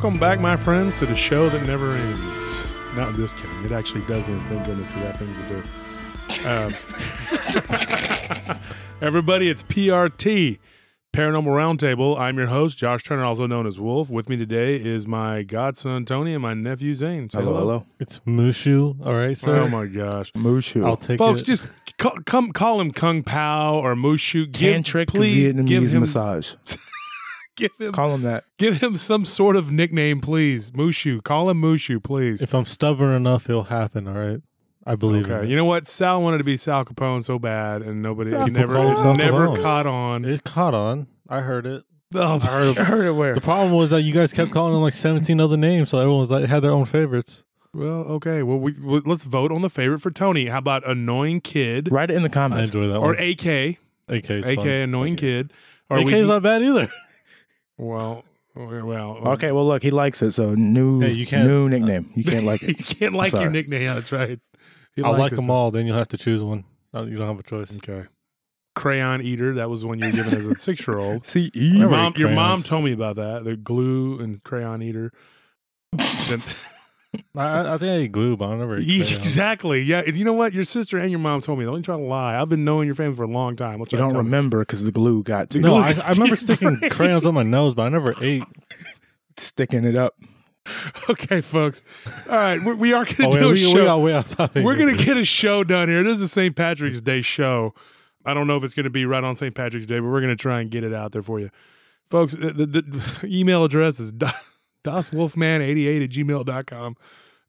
Welcome back, my friends, to the show that never ends. Not just kidding. It actually does end. Thank goodness, because I have things to do. Um, everybody, it's PRT, Paranormal Roundtable. I'm your host, Josh Turner, also known as Wolf. With me today is my godson, Tony, and my nephew, Zane. Say Hello, hello. It's Mushu. All right, sir. Oh, my gosh. Mushu. I'll take Folks, it. just call, come call him Kung Pao or Mushu. Give, Tantric please, Vietnamese give him, massage. give him Call him that. Give him some sort of nickname, please. Mushu. Call him Mushu, please. if I'm stubborn enough, it'll happen. All right, I believe Okay. in You know what? Sal wanted to be Sal Capone so bad, and nobody Yeah, he never it never Capone. caught on. it. It caught on. I heard it. Oh, I heard. I heard it where? the problem was that you guys kept calling him like 17 other names, so everyone was like had their own favorites. well, okay. Well, we well, let's vote on the favorite for Tony. How about annoying kid Write it in the comments. I comments. enjoy that or one. AK? AK, is AK fun. annoying kid. Or AK's we not bad either. Well, well. Okay, well, look, he likes it, so new Hey, you can't- new nickname. You can't like it. you can't like your nickname. Yeah, that's right. He I likes like it, them so- all. Then you'll have to choose one. Uh, You don't have a choice. Okay. Crayon eater. That was the one you were given as a six-year-old. See, Your mom, ate your mom told me about that. The glue and crayon eater. Then- I, I think I ate glue, but I never ate crayons. exactly. Yeah. You know what? Your sister and your mom told me. Don't try to lie. I've been knowing your family for a long time. Let's You don't remember because the glue got to No. I, I remember sticking crayons on my nose, but I never ate. sticking it up. Okay, folks. All right, we, we are going to Oh, do wait, a we, show. we got way off topic. We're going to get a show done here. This is a St. Patrick's Day show. I don't know if it's going to be right on St. Patrick's Day, but we're going to try and get it out there for you. Folks, uh, the, the, the email address is do- doswolfman88 at gmail.com.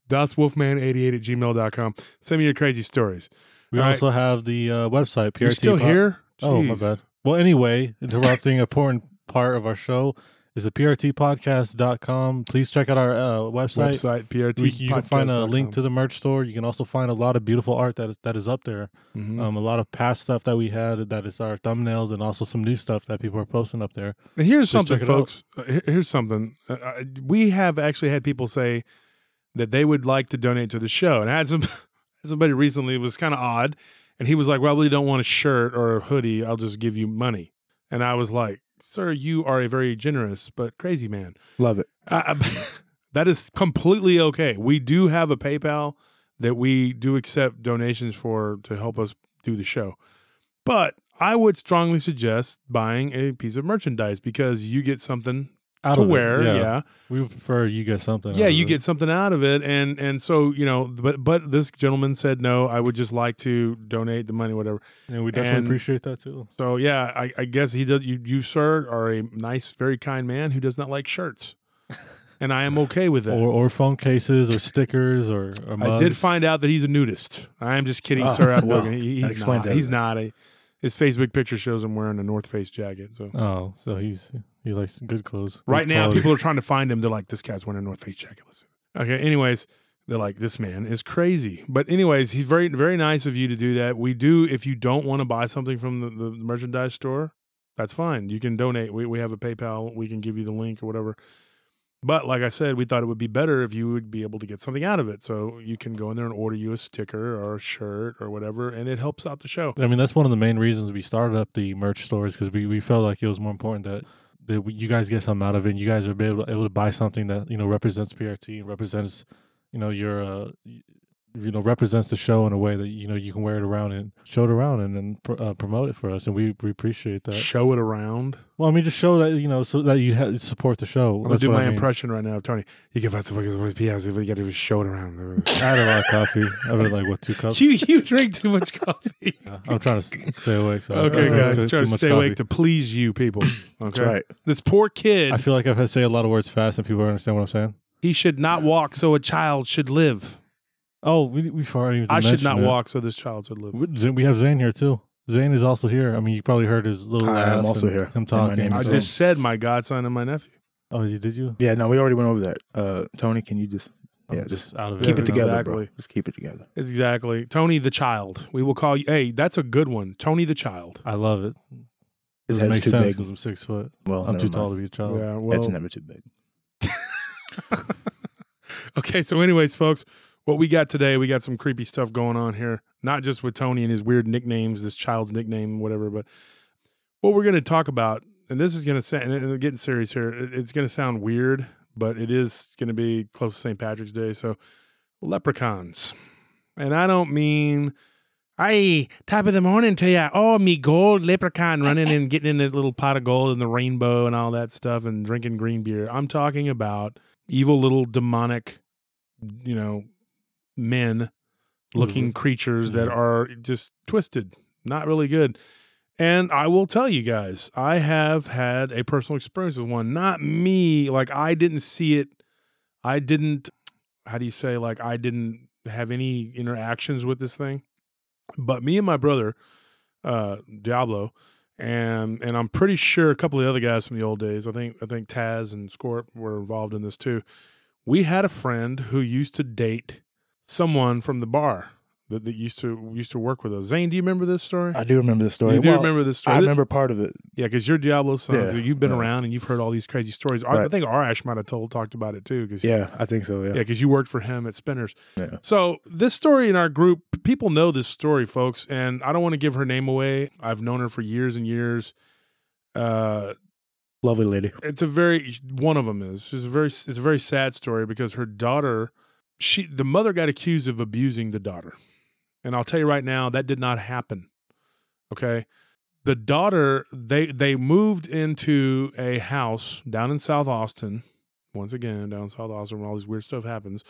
doswolfman88 at gmail.com. Send me your crazy stories. We All right. also have the uh, website. PRT You're still pod- here? Oh, my Jeez. bad. Well, anyway, interrupting a important part of our show is the PRTpodcast.com. Please check out our uh, website. Website, PRT. We, you can find a link to the merch store. You can also find a lot of beautiful art that is, that is up there. Mhm. Um, a lot of past stuff that we had that is our thumbnails, and also some new stuff that people are posting up there. And here's Just something, out. folks. Uh, Here's something. Uh, uh, we have actually had people say that they would like to donate to the show, and I had some somebody recently it was kind of odd, and he was like, "Well, I really don't want a shirt or a hoodie. I'll just give you money." And I was like, "Sir, you are a very generous but crazy man." Love it. I- that is completely okay. We do have a PayPal that we do accept donations for to help us do the show. But I would strongly suggest buying a piece of merchandise because you get something Out to of it, wear. Yeah. we would prefer you get something. Yeah, out of you it. get something out of it and and so, you know, but but this gentleman said no, I would just like to donate the money whatever. and we definitely and- appreciate that too. So, yeah, I, I guess he does you you sir are a nice very kind man who does not like shirts. and I am okay with that. Or, or phone cases, or stickers, or, or I did find out that he's a nudist. I am just kidding, Oh, sir. I'm well, joking. He- that he's not. He's not a. His Facebook picture shows him wearing a North Face jacket. So Oh, so he's he likes good clothes. right now, people are trying to find him. They're like, "This guy's wearing a North Face jacket." Listen. Okay. Anyways, they're like, "This man is crazy." But anyways, he's very very nice of you to do that. We do. If you don't want to buy something from the, the merchandise store, that's fine. You can donate. We we have a PayPal. We can give you the link or whatever. But like I said, we thought it would be better if you would be able to get something out of it. So you can go in there and order you a sticker or a shirt or whatever, and it helps out the show. I mean, that's one of the main reasons we started up the merch stores because we, we felt like it was more important that that you guys get something out of it. and You guys are able, able to buy something that you know represents PRT and represents you know your uh, you know represents the show in a way that you know you can wear it around and show it around and then pr- uh, promote it for us, and we, we appreciate that. Show it around. Well, I mean, just show that you know so that you ha- support the show. I'm gonna That's do my I mean. impression right now of Tony. You give us the fucking voice PS if we got to show it around. I had a lot of coffee. I had like what two cups. you you drink too much coffee. Yeah, I'm trying to stay awake. So Okay, don't guys, drink try to stay coffee. awake to please you people. Okay, That's right. This poor kid, I feel like if I say a lot of words fast, and people understand what I'm saying. he should not walk so a child should live. Oh, we we've already. I should not it. walk so this child should live. We- Zane- We have Zane here too. Zane is also here. I mean, you probably heard his little. I am also and here. Him And my talking. name I is so- just said my godson and my nephew. Oh, you did you? Yeah, no, we already went over that. Uh, Tony, can you just yeah, just out of keep Yeah, it together, exactly. bro. Just keep it together. Exactly, Tony the child. We will call you. Hey, that's a good one, Tony the child. I love it. His Doesn't head's make too sense big. because I'm six foot. Well, I'm never too tall to be a child. Yeah, well, It's never too big. Okay, so anyways, folks, what we got today, we got some creepy stuff going on here. Not just with Tony and his weird nicknames, this child's nickname, whatever, but what we're going to talk about, and this is going to sound, and getting serious here, it's going to sound weird, but it is going to be close to St. Patrick's Day. So, leprechauns. And I don't mean, hey, top of the morning to ya. Oh, me gold leprechaun running and getting in that little pot of gold and the rainbow and all that stuff and drinking green beer. I'm talking about evil little demonic, you know, men looking creatures that Mhm. are just twisted, not really good. And I will tell you guys, I have had a personal experience with one. Not me, like I didn't see it. I didn't, how do you say, like I didn't have any interactions with this thing. But me and my brother, uh, Diablo, and and I'm pretty sure a couple of the other guys from the old days, I think I think Taz and Scorp were involved in this too. We had a friend who used to date someone from the bar that, that used to used to work with us. Zane, do you remember this story? I do remember the story. you do Well, remember this story? I remember part of it. Yeah, because you're Diablo's son, so Yeah, you've been yeah. around and you've heard all these crazy stories. I- I Right. think Arash might have told talked about it too. Because Yeah, I think so. yeah, Yeah. because you worked for him at Spinners. Yeah. So this story in our group, people know this story, folks, and I don't want to give her name away. I've known her for years and years. Uh, Lovely lady. it's a very one of them is it's a very it's a very sad story because her daughter she the mother got accused of abusing the daughter. And i'll tell you right now that did not happen okay? The daughter they they moved into a house down in south austin. Once again down south austin where all this weird stuff happens.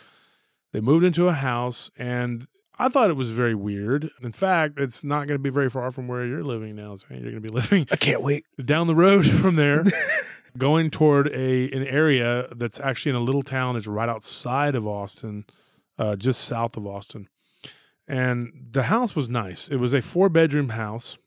They moved into a house and i thought it was very weird in fact it's not going to be very far from where you're living now so you're going to be living I can't wait. down the road from there, going toward a an area that's actually in a little town that's right outside of Austin, uh, just south of Austin. And the house was nice. It was a four bedroom house,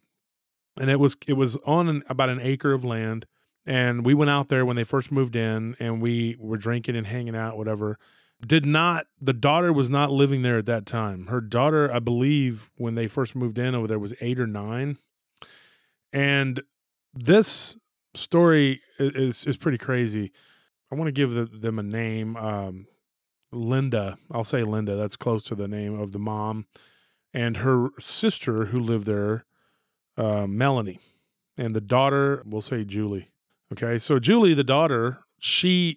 and it was it was on an, about an acre of land. And we went out there when they first moved in, and we were drinking and hanging out, whatever. Did not the daughter was not living there at that time. Her daughter, I believe, when they first moved in over there, was eight or nine. And this story is is pretty crazy. I want to give the, them a name. Um, Linda, I'll say Linda. That's close to the name of the mom, and her sister who lived there, uh, Melanie, and the daughter. We'll say Julie. Okay, so Julie, the daughter, she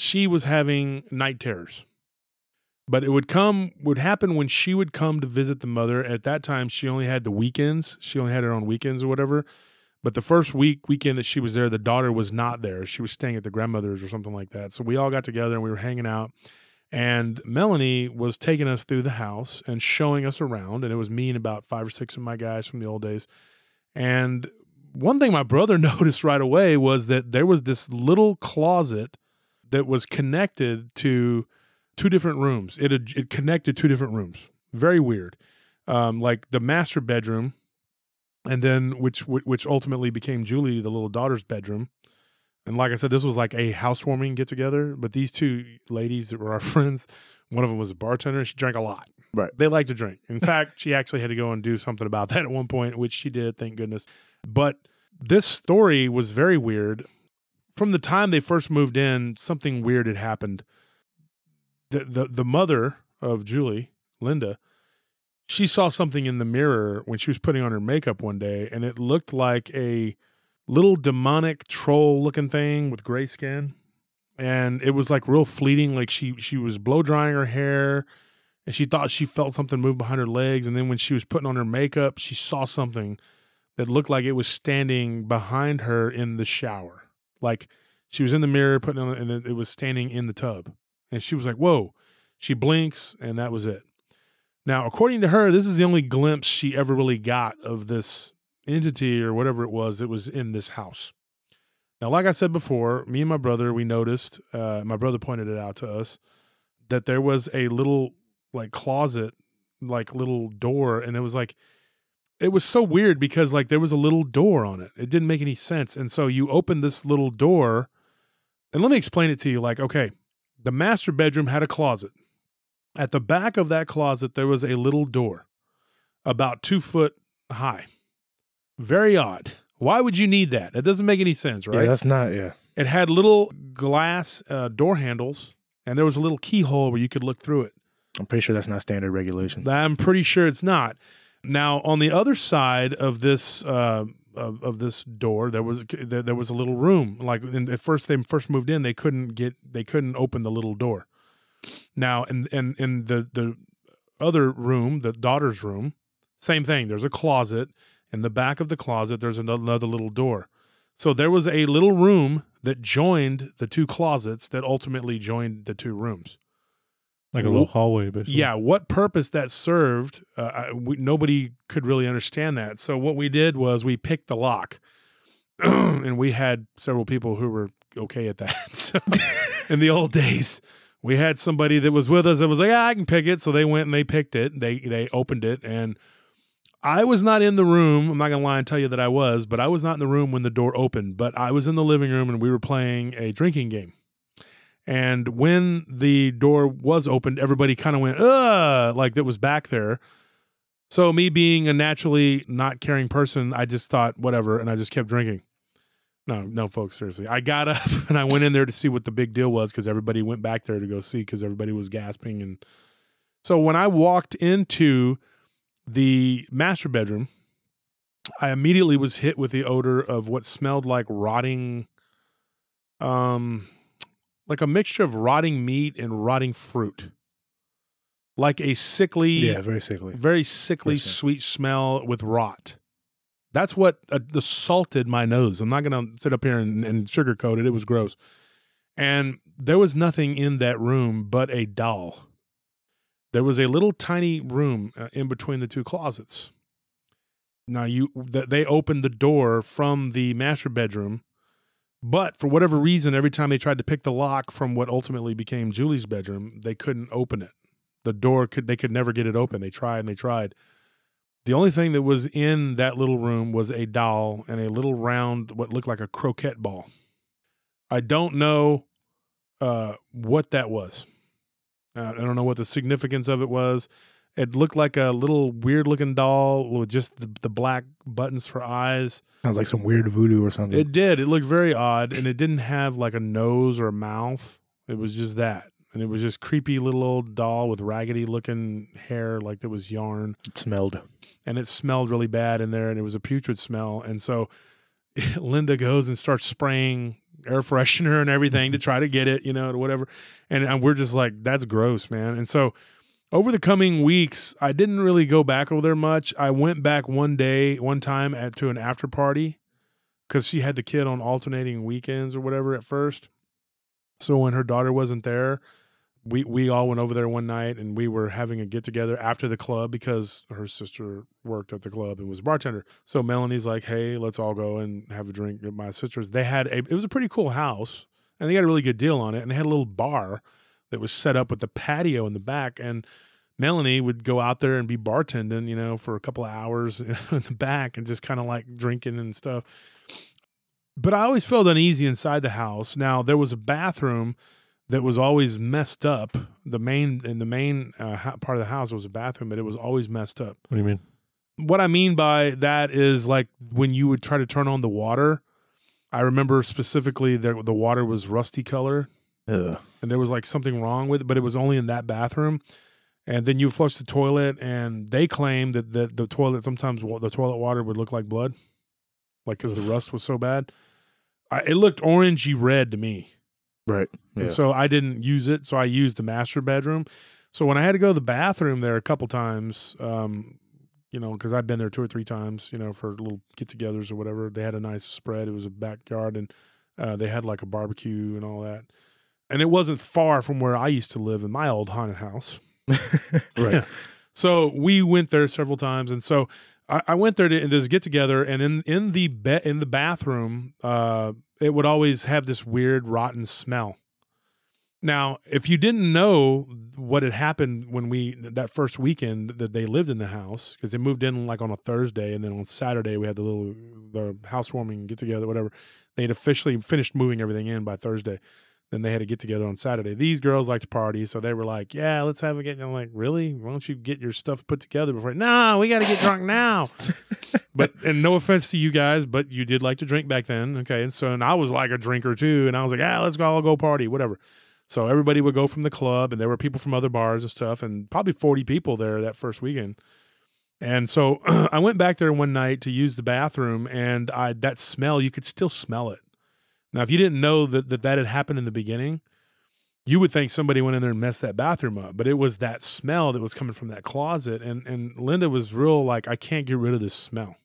she was having night terrors. But it would come would happen when she would come to visit the mother. At that time, she only had the weekends. She only had her on weekends or whatever. But the first week weekend that she was there, the daughter was not there. She was staying at the grandmother's or something like that. So we all got together and we were hanging out. And Melanie was taking us through the house and showing us around. And it was me and about five or six of my guys from the old days. And one thing my brother noticed right away was that there was this little closet that was connected to two different rooms. It it connected two different rooms. Very weird. Um, like the master bedroom, and then which which ultimately became Julie, the little daughter's bedroom. And like I said, this was like a housewarming get together. But these two ladies that were our friends, one of them was a bartender. She drank a lot. Right. They like to drink. In fact, she actually had to go and do something about that at one point, which she did, thank goodness. But this story was very weird. From the time they first moved in, something weird had happened. The the, the mother of Julie, Linda, she saw something in the mirror when she was putting on her makeup one day, and it looked like a little demonic troll looking thing with gray skin. And it was like real fleeting, like she she was blow drying her hair and she thought she felt something move behind her legs. And then when she was putting on her makeup, she saw something that looked like it was standing behind her in the shower. Like she was in the mirror putting on, and it, was standing in the tub. And she was like, "Whoa!" She blinks, and that was it. Now, according to her, this is the only glimpse she ever really got of this entity or whatever it was that was in this house. Now, like I said before, me and my brother, we noticed, uh, my brother pointed it out to us, that there was a little like closet, like little door, and it was like, it was so weird because like there was a little door on it. It didn't make any sense. And so you open this little door, and let me explain it to you. Like, okay, the master bedroom had a closet. At the back of that closet, there was a little door about two foot high. Very odd. Why would you need that? That doesn't make any sense, right? Yeah, that's not. Yeah. it had little glass uh, door handles, and there was a little keyhole where you could look through it. I'm pretty sure that's not standard regulation. I'm pretty sure it's not. Now, on the other side of this uh, of, of this door there was there, there was a little room. Like in, at first they first moved in they couldn't get they couldn't open the little door. Now in in in the the other room the daughter's room same thing. There's a closet. In the back of the closet there's another, another little door. So there was a little room that joined the two closets that ultimately joined the two rooms like a little hallway, basically. yeah, what purpose that served, uh, I- we, nobody could really understand that. So what we did was we picked the lock, and we had several people who were okay at that. So in the old days, we had somebody that was with us that was like, "Ah, I can pick it. So they went and they picked it. They they opened it, and I was not in the room. I'm not gonna lie and tell you that I was, but I was not in the room when the door opened. But I was in the living room, and we were playing a drinking game. And when the door was opened, everybody kind of went, ugh, like that was back there. So, me being a naturally not caring person, I just thought, whatever, and I just kept drinking. No, no, folks, seriously. I got up and I went in there to see what the big deal was because everybody went back there to go see because everybody was gasping. And so, when I walked into the master bedroom, I immediately was hit with the odor of what smelled like rotting, um, like a mixture of rotting meat and rotting fruit, like a sickly, Yeah, very sickly. very sickly, sweet smell with rot. That's what uh, assaulted my nose. I'm not going to sit up here and, and sugarcoat it. It was gross. And there was nothing in that room but a doll. There was a little tiny room uh, in between the two closets. Now you th- they opened the door from the master bedroom, but for whatever reason, every time they tried to pick the lock from what ultimately became Julie's bedroom, they couldn't open it the door could they could never get it open. They tried and they tried. The only thing that was in that little room was a doll and a little round what looked like a croquet ball. I don't know uh, what that was. Uh, I don't know what the significance of it was. It looked like a little weird looking doll with just the, the black buttons for eyes. Sounds like some weird voodoo or something. It did. It looked very odd, and it didn't have like a nose or a mouth. It was just that, and it was just creepy little old doll with raggedy looking hair, like that was yarn, It smelled. and it smelled really bad in there, and it was a putrid smell. And so Linda goes and starts spraying air freshener and everything to try to get it, you know, or whatever. And, and we're just like, that's gross, man. And so over the coming weeks, I didn't really go back over there much. I went back one day, one time at to an after party because she had the kid on alternating weekends or whatever at first. So when her daughter wasn't there, we we all went over there one night and we were having a get together after the club because her sister worked at the club and was a bartender. So Melanie's like, "Hey, let's all go and have a drink at my sister's." They had a it was a pretty cool house and they got a really good deal on it and they had a little bar that was set up with the patio in the back and Melanie would go out there and be bartending, you know, for a couple of hours in the back and just kind of like drinking and stuff. But I always felt uneasy inside the house. Now there was a bathroom that was always messed up. The main in the main uh, part of the house was a bathroom, but it was always messed up. What do you mean? What I mean by that is like when you would try to turn on the water. I remember specifically that the water was rusty color Ugh. and there was like something wrong with it, but it was only in that bathroom. And then you flush the toilet, and they claimed that the, the toilet sometimes wa- the toilet water would look like blood, like because the rust was so bad. I, it looked orangey red to me. Right. Yeah. And so I didn't use it. So I used the master bedroom. So when I had to go to the bathroom there a couple times, um, you know, because I've been there two or three times, you know, for little get togethers or whatever, they had a nice spread. It was a backyard and uh, they had like a barbecue and all that. And it wasn't far from where I used to live in my old haunted house. right. So we went there several times, and so I, I went there to this get together, and in in the be- in the bathroom, uh, it would always have this weird rotten smell. Now, if you didn't know what had happened when we that first weekend that they lived in the house, because they moved in like on a Thursday, and then on Saturday we had the little the housewarming get together, whatever. They'd officially finished moving everything in by Thursday. Then they had to get together on Saturday. These girls like to party, so they were like, "Yeah, let's have a get." And I'm like, "Really? Why don't you get your stuff put together before?" No, we got to get drunk now. but and no offense to you guys, but you did like to drink back then, okay? And so and I was like a drinker too, and I was like, "Yeah, let's go, all go party, whatever." So everybody would go from the club, and there were people from other bars and stuff, and probably 40 people there that first weekend. And so I went back there one night to use the bathroom, and I that smell you could still smell it. Now, if you didn't know that that, that had happened in the beginning, you would think somebody went in there and messed that bathroom up. But it was that smell that was coming from that closet, and and Linda was real like, I can't get rid of this smell.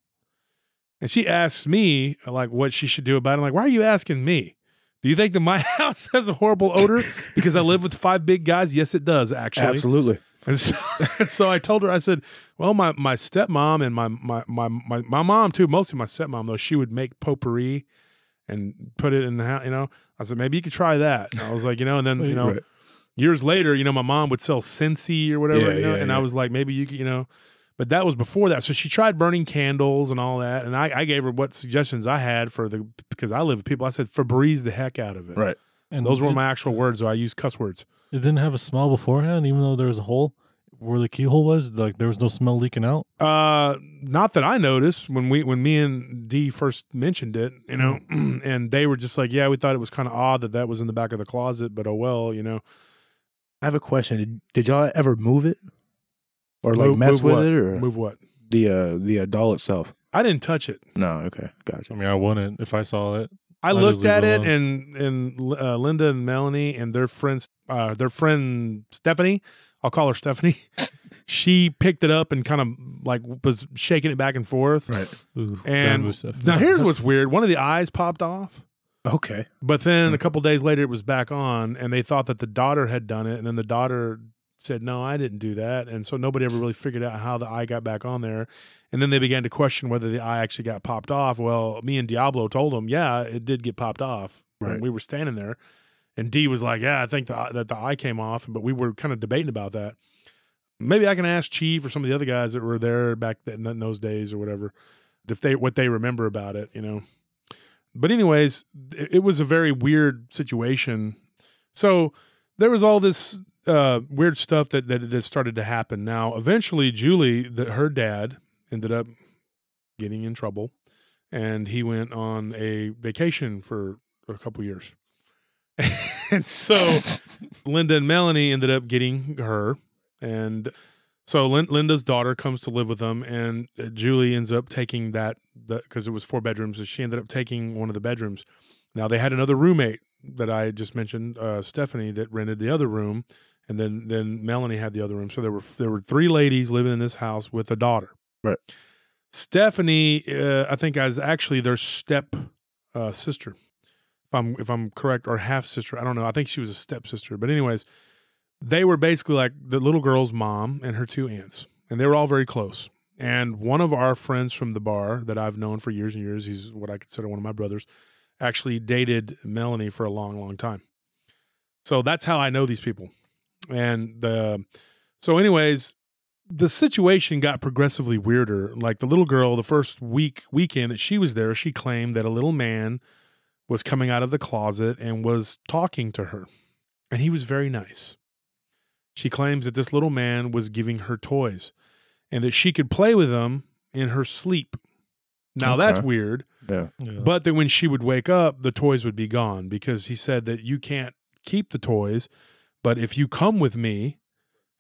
And she asked me like what she should do about it. I'm like, why are you asking me? Do you think that my house has a horrible odor because I live with five big guys? Yes, it does actually. Absolutely. And so, and so I told her, I said, well, my, my stepmom and my, my, my, my, my mom too, mostly my stepmom though, she would make potpourri and put it in the house, you know, I said, maybe you could try that. And I was like, you know, and then, you know, Right. years later, you know, my mom would sell Scentsy or whatever, Yeah, you know, yeah, and I was like, maybe you could, you know, but that was before that. So she tried burning candles and all that. And I, I gave her what suggestions I had for the, because I live with people. I said, Febreze the heck out of it. Right. And Those were my actual words. So I use cuss words. It didn't have a smell beforehand, even though there was a hole where the keyhole was. Like there was no smell leaking out. Uh, not that I noticed when we when me and D first mentioned it, you know, and they were just like, yeah, we thought it was kind of odd that that was in the back of the closet, but oh well, you know. I have a question. Did, did y'all ever move it, or like Move- mess move with what? it, or Move what? the uh the uh, doll itself? I didn't touch it. No. Okay. Gotcha. I mean, I wouldn't if I saw it. I I looked at it it, alone. and and uh, Linda and Melanie and their friends, uh, their friend Stephanie, I'll call her Stephanie. she picked it up and kind of like was shaking it back and forth. Right. Ooh, And now here's what's weird: one of the eyes popped off. Okay. But then a couple days later, it was back on, and they thought that the daughter had done it, and then the daughter said, "No, I didn't do that," and so nobody ever really figured out how the eye got back on there. And then they began to question whether the eye actually got popped off. Well, me and Diablo told them, "Yeah, it did get popped off." when Right. we were standing there, and D was like, "Yeah, I think the, that the eye came off," but we were kind of debating about that. Maybe I can ask Chief or some of the other guys that were there back then in those days or whatever, if they what they remember about it, you know? But anyways it, it was a very weird situation. So there was all this uh, weird stuff that, that that started to happen. Now eventually julie that her dad ended up getting in trouble and he went on a vacation for a couple years and so linda and melanie ended up getting her and so Lin- Linda's daughter comes to live with them, and uh, Julie ends up taking that because it was four bedrooms. So she ended up taking one of the bedrooms. Now they had another roommate that I just mentioned, uh, Stephanie, that rented the other room, and then then Melanie had the other room. So there were there were three ladies living in this house with a daughter. Right. Stephanie, uh, I think, is actually their step uh, sister, I'm if I'm correct, or half sister. I don't know. I think she was a stepsister. But anyways, they were basically like the little girl's mom and her two aunts, and they were all very close. And one of our friends from the bar that I've known for years and years, he's what I consider one of my brothers, actually dated Melanie for a long, long time. So that's how I know these people. And the so, anyways, the situation got progressively weirder. Like the little girl, the first week weekend that she was there, she claimed that a little man was coming out of the closet and was talking to her, and he was very nice. She claims that this little man was giving her toys and that she could play with them in her sleep. Now that's weird, Yeah. Yeah. but that when she would wake up, the toys would be gone because he said that you can't keep the toys, but if you come with me,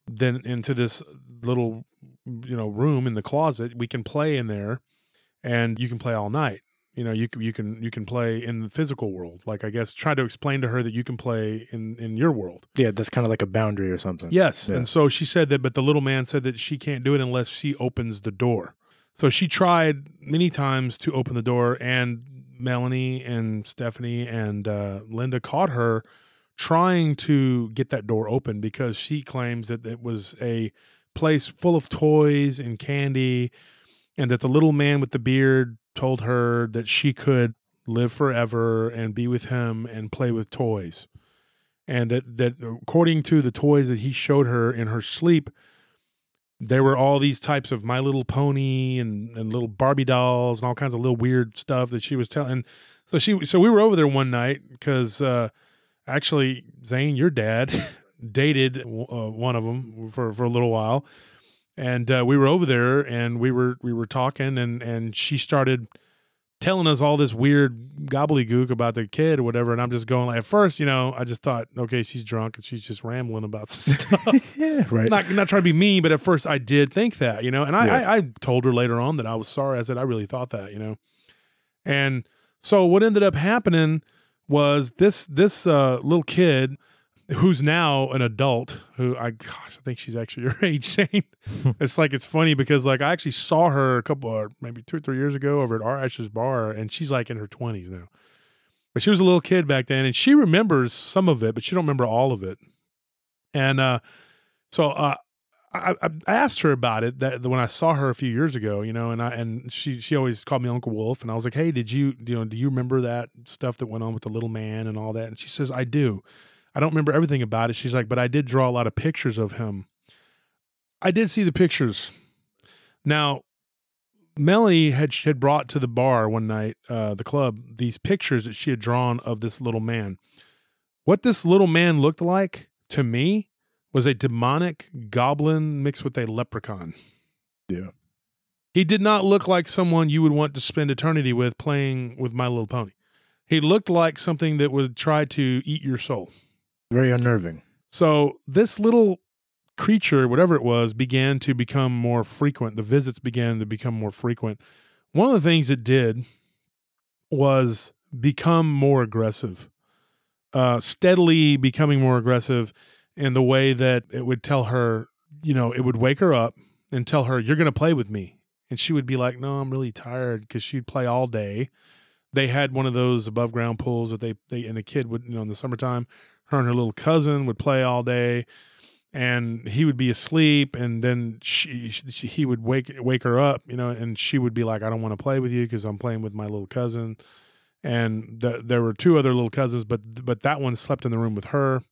then into this little you know room in the closet, we can play in there, and you can play all night. You know, you can you can you can play in the physical world. Like I guess try to explain to her that you can play in in your world. Yeah. That's kind of like a boundary or something. Yes. Yeah. And so she said that, but the little man said that she can't do it unless she opens the door. So she tried many times to open the door, and Melanie and Stephanie and uh, Linda caught her trying to get that door open because she claims that it was a place full of toys and candy, and that the little man with the beard told her that she could live forever and be with him and play with toys. And that that according to the toys that he showed her in her sleep there were all these types of my little pony and, and little barbie dolls and all kinds of little weird stuff that she was telling so she so we were over there one night because uh actually zane your dad dated uh, one of them for for a little while and uh, we were over there and we were we were talking and and she started telling us all this weird gobbledygook about the kid or whatever. And I'm just going like, at first, you know, I just thought, okay, she's drunk and she's just rambling about some stuff. yeah, right. not not trying to be mean, but at first I did think that, you know. And I, Yeah. I, I told her later on that I was sorry. I said I really thought that, you know. And so what ended up happening was this this uh, little kid who's now an adult who I gosh I think she's actually your age Zane. it's like it's funny because like I actually saw her a couple or maybe two or three years ago over at Arash's bar and she's like in her twenties now. But she was a little kid back then and she remembers some of it, but she don't remember all of it. And uh so uh I, I I asked her about it that when I saw her a few years ago, you know, and I and she she always called me Uncle Wolf, and I was like, hey, did you you know do you remember that stuff that went on with the little man and all that? And she says, I do. I don't remember everything about it. She's like, but I did draw a lot of pictures of him. I did see the pictures. Now, Melanie had had brought to the bar one night, uh, the club, these pictures that she had drawn of this little man. What this little man looked like to me was a demonic goblin mixed with a leprechaun. Yeah. He did not look like someone you would want to spend eternity with playing with My Little Pony. He looked like something that would try to eat your soul. Very unnerving. So this little creature, whatever it was, began to become more frequent. The visits began to become more frequent. One of the things it did was become more aggressive, uh, steadily becoming more aggressive in the way that it would tell her, you know, it would wake her up and tell her, "You're going to play with me," and she would be like, "No, I'm really tired," because she'd play all day. They had one of those above ground pools that they they and the kid would, you know, in the summertime her and her little cousin would play all day and he would be asleep and then she, she he would wake wake her up you know and she would be like i don't want to play with you because i'm playing with my little cousin. And the, there were two other little cousins but but that one slept in the room with her.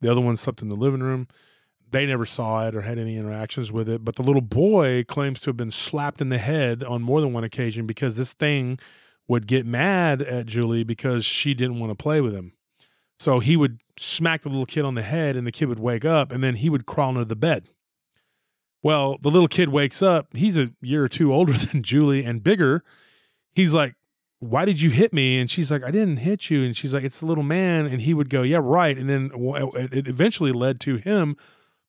The other one slept in the living room. They never saw it or had any interactions with it but the little boy claims to have been slapped in the head on more than one occasion because this thing would get mad at julie because she didn't want to play with him so he would smack the little kid on the head, and the kid would wake up, and then he would crawl under the bed. Well, the little kid wakes up. He's a year or two older than Julie and bigger. He's like, Why did you hit me? And she's like, I didn't hit you. And she's like, It's the little man. And he would go, Yeah, right. And then it eventually led to him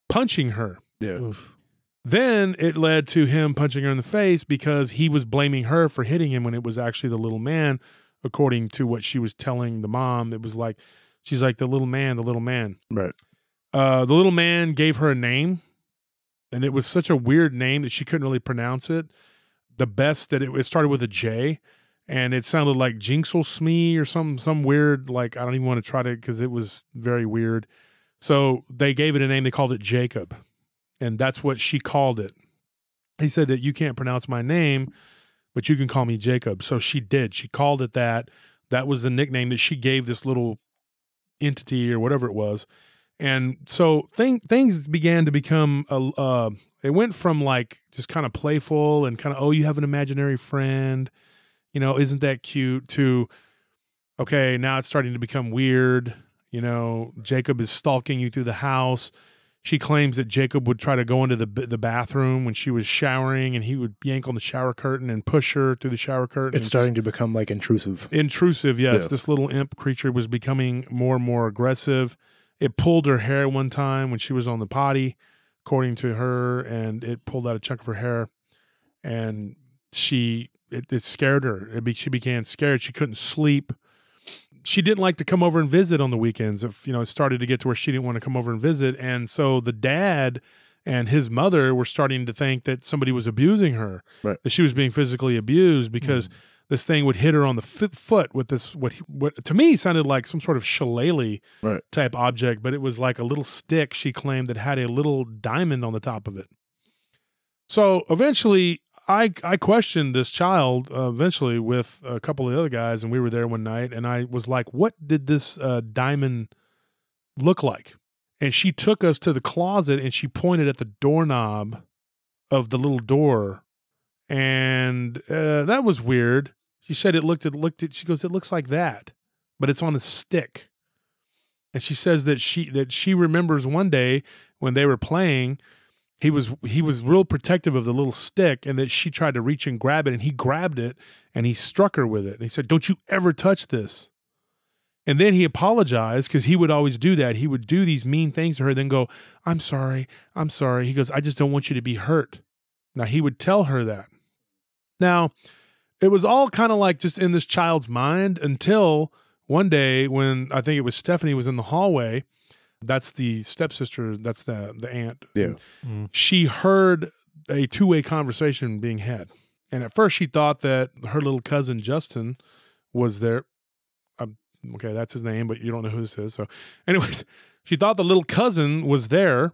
punching her. Yeah. Oof. Then it led to him punching her in the face because he was blaming her for hitting him when it was actually the little man, according to what she was telling the mom. It was like, she's like, the little man, the little man. Right. Uh, the little man gave her a name, and it was such a weird name that she couldn't really pronounce it. The best that it, it started with a J, and it sounded like Jinxel Smee or some some weird like I don't even want to try to because it was very weird. So they gave it a name. They called it Jacob, and that's what she called it. He said that you can't pronounce my name, but you can call me Jacob. So she did. She called it that. That was the nickname that she gave this little entity or whatever it was. And so thing, things began to become, a, uh, it went from like just kind of playful and kind of, oh, you have an imaginary friend, you know, isn't that cute? To, okay, now it's starting to become weird. You know, Jacob is stalking you through the house. She claims that Jacob would try to go into the the bathroom when she was showering, and he would yank on the shower curtain and push her through the shower curtain. It's starting to become like intrusive. intrusive yes Yeah. this little imp creature was becoming more and more aggressive it pulled her hair one time when she was on the potty according to her and it pulled out a chunk of her hair and she it, it scared her it be, she began scared she couldn't sleep she didn't like to come over and visit on the weekends if you know it started to get to where she didn't want to come over and visit and so the dad and his mother were starting to think that somebody was abusing her Right. that she was being physically abused because hmm. this thing would hit her on the f- foot with this what what to me sounded like some sort of shillelagh Right. type object, but it was like a little stick she claimed that had a little diamond on the top of it. So eventually, I I questioned this child uh, eventually with a couple of the other guys, and we were there one night, and I was like, "What did this uh, diamond look like?" And she took us to the closet, and she pointed at the doorknob of the little door, and uh, that was weird. She said it looked it looked it. She goes, "It looks like that, but it's on a stick." And she says that she that she remembers one day when they were playing, he was he was real protective of the little stick and that she tried to reach and grab it and he grabbed it and he struck her with it. And he said don't you ever touch this. And then he apologized because he would always do that. He would do these mean things to her then go i'm sorry. I'm sorry. He goes i just don't want you to be hurt. Now he would tell her that. Now it was all kind of like just in this child's mind until one day when i think it was stephanie was in the hallway that's the stepsister that's the the aunt Yeah. Mm. she heard a two-way conversation being had and at first she thought that her little cousin justin was there um, okay that's his name but you don't know who this is so anyways she thought the little cousin was there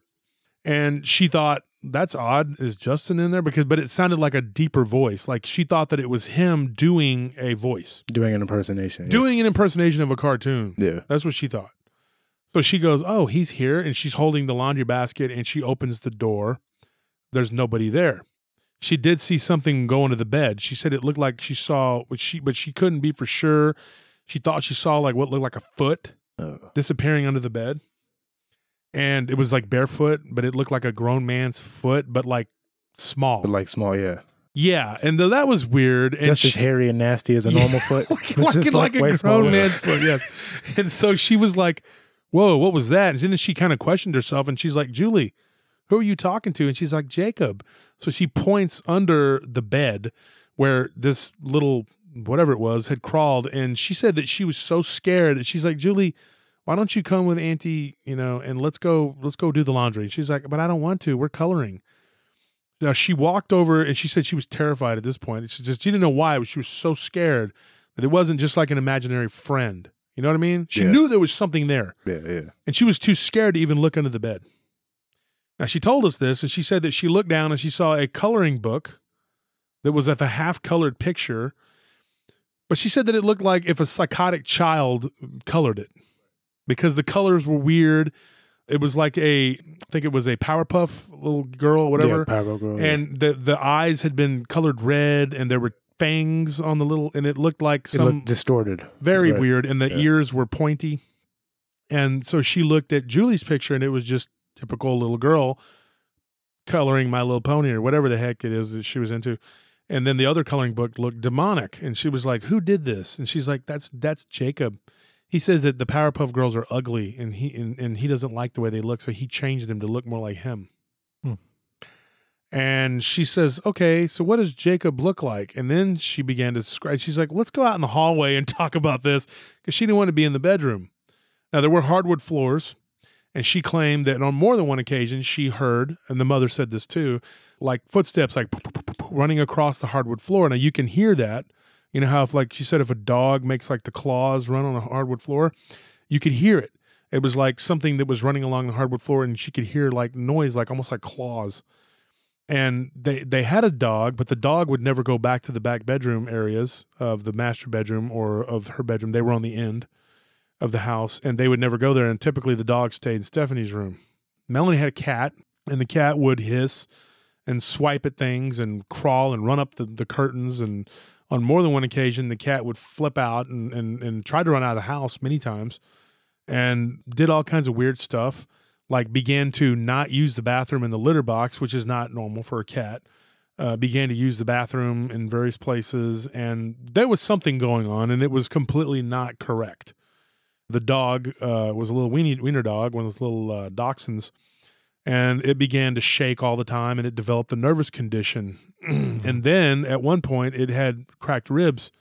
and she thought that's odd is justin in there because but it sounded like a deeper voice like she thought that it was him doing a voice Doing an impersonation. yeah. doing an impersonation of a cartoon Yeah. that's what she thought. So she goes, Oh, he's here. And she's holding the laundry basket and she opens the door. There's nobody there. She did see something go into the bed. She said it looked like she saw what she, but she couldn't be for sure. She thought she saw like what looked like a foot disappearing under the bed. And it was like barefoot, but it looked like a grown man's foot, but like small. But like small, yeah. yeah. And th- that was weird. And Just as hairy and nasty as a normal foot. like, It's just like, way a grown smaller. man's foot, yes. And so she was like, "Whoa, what was that?" And then she kind of questioned herself, and she's like, "Julie, who are you talking to?" And she's like, "Jacob." So she points under the bed where this little whatever it was had crawled, and she said that she was so scared that she's like, "Julie." Why don't you come with Auntie, you know, and let's go, let's go do the laundry. She's like, but I don't want to. We're coloring. Now she walked over and she said she was terrified at this point. She just she didn't know why. but She was so scared that it wasn't just like an imaginary friend. You know what I mean? She Yeah. knew there was something there, Yeah, yeah. and she was too scared to even look under the bed. Now she told us this, and she said that she looked down and she saw a coloring book that was at the half-colored picture, but she said that it looked like if a psychotic child colored it because the colors were weird. It was like a, I think it was a Powerpuff little girl, whatever Yeah, Power Girl. yeah. and the the eyes had been colored red and there were fangs on the little and it looked like it some looked distorted. very Right. weird and the Yeah. ears were pointy and so she looked at julie's picture and it was just typical little girl coloring my little pony or whatever the heck it is that she was into and then the other coloring book looked demonic and she was like who did this and she's like that's that's jacob he says that the powerpuff girls are ugly and he and, and he doesn't like the way they look so he changed them to look more like him. And she says okay so what does jacob look like? And then she began to describe she's like let's go out in the hallway and talk about this because she didn't want to be in the bedroom. Now there were hardwood floors and she claimed that on more than one occasion she heard and the mother said this too like footsteps like running across the hardwood floor. Now you can hear that. You know how if like she said if a dog makes like the claws run on a hardwood floor you could hear it. It was like something that was running along the hardwood floor and she could hear like noise like almost like claws and they they had a dog but the dog would never go back to the back bedroom areas of the master bedroom or of her bedroom. They were on the end of the house and they would never go there and typically the dog stayed in stephanie's room. Melanie had a cat and the cat would hiss and swipe at things and crawl and run up the, the curtains and on more than one occasion the cat would flip out and, and, and try to run out of the house many times and did all kinds of weird stuff like began to not use the bathroom in the litter box which is not normal for a cat uh, began to use the bathroom in various places and there was something going on and it was completely not correct. The dog uh, was a little weenie, wiener dog one of those little uh, dachshunds and it began to shake all the time and it developed a nervous condition. And then at one point it had cracked ribs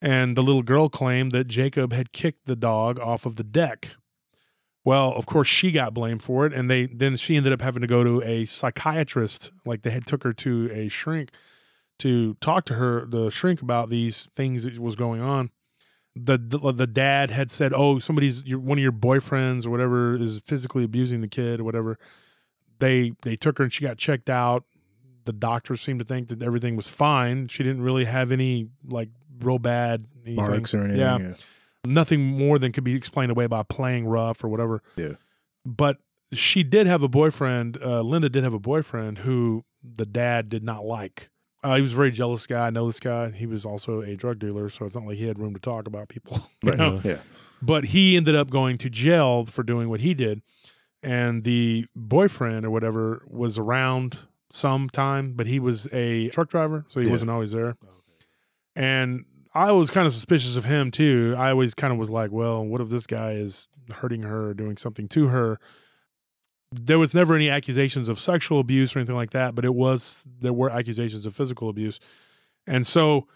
and the little girl claimed that jacob had kicked the dog off of the deck well of course she got blamed for it and they then she ended up having to go to a psychiatrist like they had took her to a shrink to talk to her the shrink about these things that was going on the the, the dad had said oh somebody's your, one of your boyfriends or whatever is physically abusing the kid or whatever they they took her and she got checked out the doctors seemed to think that everything was fine she didn't really have any like real bad anything. Marks or anything. yeah Yeah. Nothing more than could be explained away by playing rough or whatever. Yeah. But she did have a boyfriend. Uh, Linda did have a boyfriend who the dad did not like. Uh, he was a very jealous guy. I know this guy. He was also a drug dealer, so it's not like he had room to talk about people. Right. know? Yeah. But he ended up going to jail for doing what he did. and the boyfriend or whatever was around sometime, but he was a truck driver, so he Yeah. wasn't always there. And I was kind of suspicious of him too. I always kind of was like, well, what if this guy is hurting her or doing something to her? There was never any accusations of sexual abuse or anything like that, but it was there were accusations of physical abuse. And so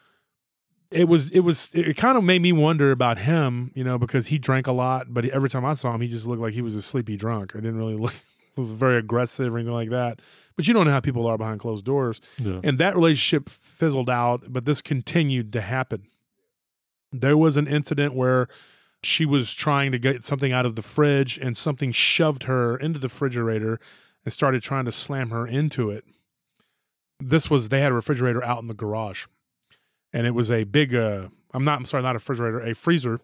it was it was it kind of made me wonder about him, you know, because he drank a lot, but every time I saw him, he just looked like he was a sleepy drunk. I didn't really look was very aggressive or anything like that. But you don't know how people are behind closed doors. Yeah. And that relationship fizzled out, but this continued to happen. There was an incident where she was trying to get something out of the fridge and something shoved her into the refrigerator and started trying to slam her into it. This was they had a refrigerator out in the garage. And it was a big uh I'm not I'm sorry, not a refrigerator, a freezer.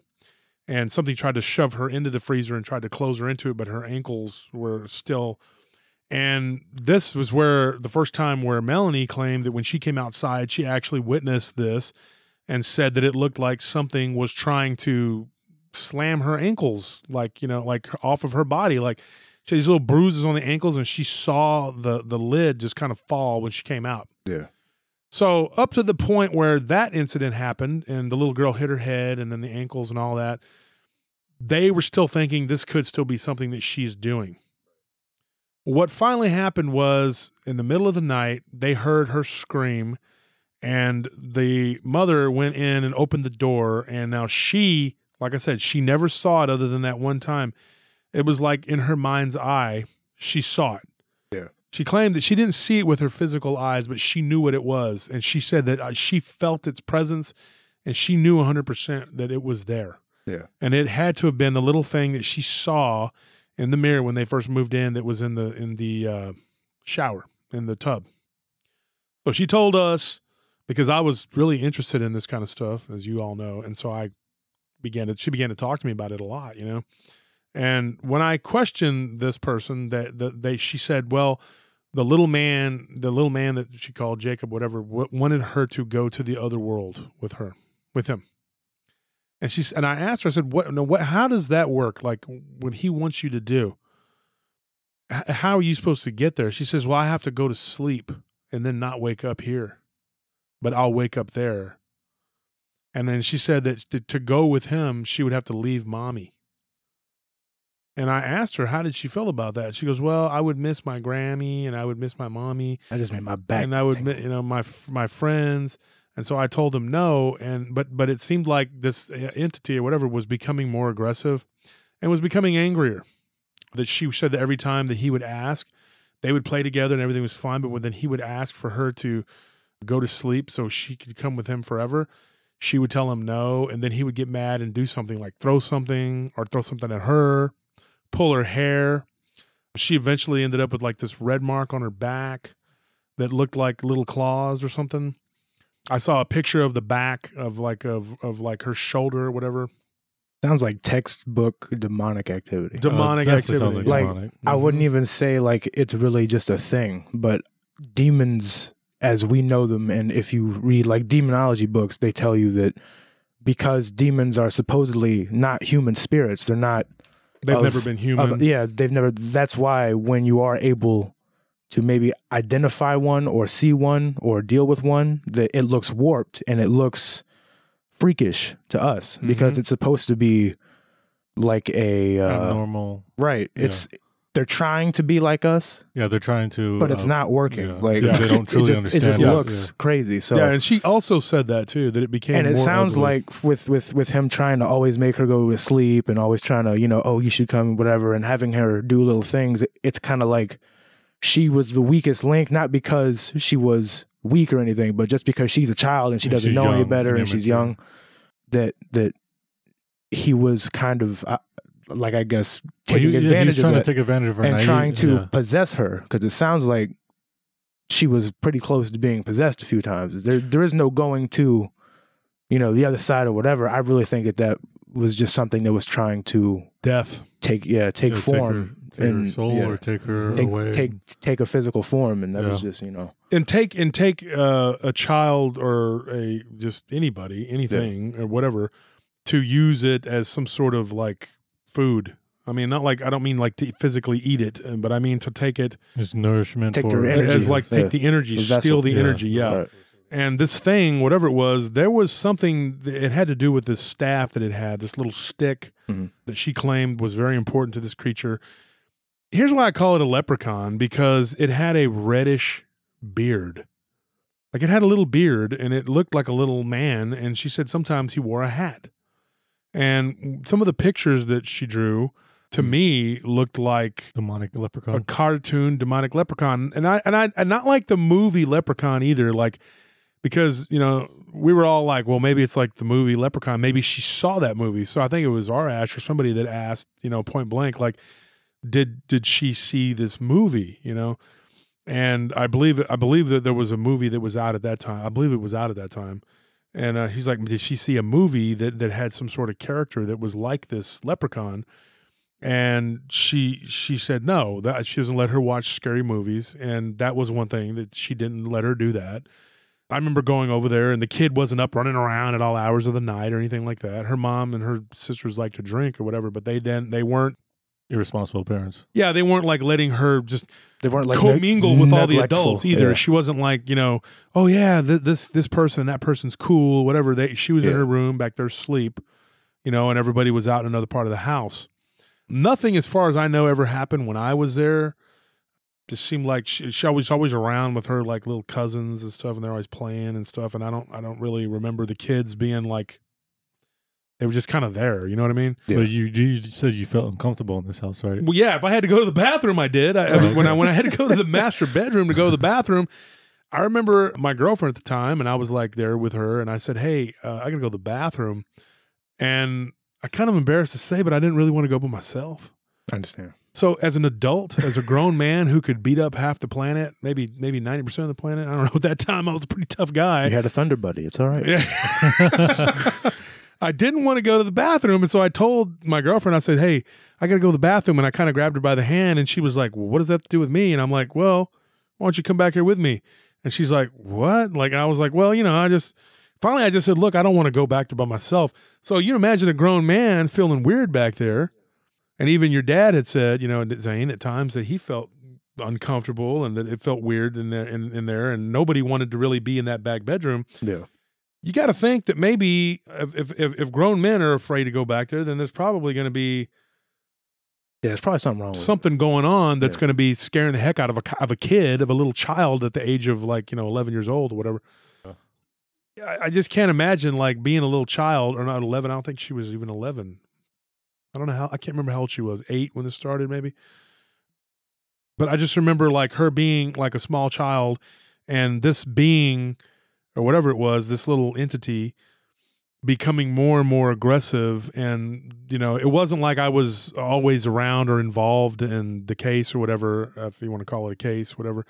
And something tried to shove her into the freezer and tried to close her into it, but her ankles were still and this was where the first time where Melanie claimed that when she came outside, she actually witnessed this and said that it looked like something was trying to slam her ankles, like, you know, like off of her body. Like she had these little bruises on the ankles, and she saw the the lid just kind of fall when she came out. Yeah. So up to the point where that incident happened and the little girl hit her head and then the ankles and all that, they were still thinking this could still be something that she's doing. What finally happened was in the middle of the night, they heard her scream and the mother went in and opened the door and now she, like I said, she never saw it other than that one time. It was like in her mind's eye, she saw it. Yeah. She claimed that she didn't see it with her physical eyes, but she knew what it was. And she said that uh, she felt its presence and she knew 100% that it was there. Yeah. And it had to have been the little thing that she saw in the mirror when they first moved in that was in the in the uh, shower in the tub. So she told us because I was really interested in this kind of stuff, as you all know, and so I began to she began to talk to me about it a lot, you know. And when I questioned this person, that that they she said, well, the little man, the little man that she called Jacob, whatever, w- wanted her to go to the other world with her, with him. And she's and I asked her, I said, what? No, what? How does that work? Like what he wants you to do? H- how are you supposed to get there? She says, well, I have to go to sleep and then not wake up here, but I'll wake up there. And then she said that to, to go with him, she would have to leave mommy. And I asked her, how did she feel about that? She goes, well, I would miss my Grammy and I would miss my mommy I just made my back. and I would, mi- you know, my my friends, and so I told him no, and but but it seemed like this uh, entity or whatever was becoming more aggressive, and was becoming angrier. That she said that every time that he would ask, they would play together and everything was fine, but when then he would ask for her to go to sleep so she could come with him forever, she would tell him no, and then he would get mad and do something like throw something or throw something at her, pull her hair. She eventually ended up with like this red mark on her back that looked like little claws or something. I saw a picture of the back of like of of like her shoulder or whatever. Sounds like textbook demonic activity. Demonic Uh, activity. Like, demonic. I wouldn't Mhm. even say like it's really just a thing, but demons as we know them and if you read like demonology books, they tell you that because demons are supposedly not human spirits, they're not They've of- never been human. of- yeah, they've never that's why when you are able to maybe identify one or see one or deal with one, that it looks warped and it looks freakish to us because Mhm. it's supposed to be like a uh, abnormal. right. Yeah. It's they're trying to be like us, Yeah, they're trying to, but it's uh, not working. yeah. Like Yeah, they don't it truly just, It just understand it. looks crazy. So yeah, and she also said that too that it became and it more sounds ugly. like with with with him trying to always make her go to sleep and always trying to you know oh you should come whatever and having her do little things it- it's kind of like she was the weakest link not because she was weak or anything but just because she's a child and she doesn't she's know any better and she's young that that he was kind of uh, like i guess Well, taking you- yeah, he advantage of trying that to take advantage of her and trying to yeah. possess her because it sounds like she was pretty close to being possessed a few times. There, there is no going to, you know, the other side or whatever. I really think that that was just something that was trying to death. take, yeah, take Yeah, form, take her, her and- soul yeah. or take her take, away. take, take a physical form, and that was just, you know, and take and take uh, a child or a just anybody anything or whatever to use it as some sort of like food I mean, not like I don't mean like to physically eat it, uh, but I mean to take it as nourishment Take for energy. as like take yeah. the energy, The steal vessel. the Yeah. energy. Yeah. Right. And this thing, whatever it was, there was something. that- It had to do with this staff that it had, this little stick Mhm. that she claimed was very important to this creature. Here's why I call it a leprechaun because it had a reddish beard. Like it had a little beard and it looked like a little man. And she said sometimes he wore a hat. And some of the pictures that she drew to Mhm. me looked like demonic leprechaun, a cartoon demonic leprechaun and i and i and not like the movie leprechaun either like because you know we were all like well maybe it's like the movie leprechaun maybe she saw that movie so i think it was Arash or somebody that asked you know point blank like did did she see this movie you know? And i believe i believe that there was a movie that was out at that time i believe it was out at that time. And uh, he's like did she see a movie that that had some sort of character that was like this leprechaun? And she she said no that she doesn't let her watch scary movies. And that was one thing that she didn't let her do that. I remember going over there and the kid wasn't up running around at all hours of the night or anything like that. Her mom and her sisters like to drink or whatever but they then they weren't Irresponsible parents. yeah they weren't like letting her just They weren't like commingle neg- with all the adults either. Yeah. she wasn't like you know oh yeah th- this this person that person's cool whatever. They she was in her room back there asleep you know and everybody was out in another part of the house. Nothing as far as i know ever happened when i was there. Just seemed like she, she was always around with her like little cousins and stuff and they're always playing and stuff and i don't i don't really remember the kids being like they were just kind of there you know what i mean Yeah. But you, you said you felt uncomfortable in this house, right? well, yeah. If I had to go to the bathroom, I did. I, I when I when I had to go to the master bedroom to go to the bathroom, I remember my girlfriend at the time, and I was like there with her, and I said, "Hey, uh, I gotta go to the bathroom," and I kind of embarrassed to say, but I didn't really want to go by myself. I understand. So, as an adult, as a grown man who could beat up half the planet, maybe maybe ninety percent of the planet, I don't know. At that time, I was a pretty tough guy. You had a thunder buddy. It's all right. Yeah. I didn't want to go to the bathroom. And so I told my girlfriend, I said, Hey, I got to go to the bathroom. And I kind of grabbed her by the hand and she was like, Well, what does that do with me? And I'm like, Well, why don't you come back here with me? And she's like, What? Like, I was like, Well, you know, I just finally I just said, Look, I don't want to go back there by myself. So you imagine a grown man feeling weird back there. And even your dad had said, you know, Zane at times that he felt uncomfortable and that it felt weird in there in, in there and nobody wanted to really be in that back bedroom Yeah. You got to think that maybe if, if if if grown men are afraid to go back there, then there's probably going to be Yeah. There's probably something wrong with something going on that's Yeah. going to be scaring the heck out of a of a kid, of a little child at the age of like you know 11 years old or whatever. Yeah. Yeah, I, I just can't imagine like being a little child or not 11. I don't think she was even 11. I don't know how. I can't remember how old she was. Eight when this started, maybe. But I just remember like her being like a small child, and this being or whatever it was, this little entity becoming more and more aggressive. And you know it wasn't like i was always around or involved in the case or whatever if you want to call it a case whatever.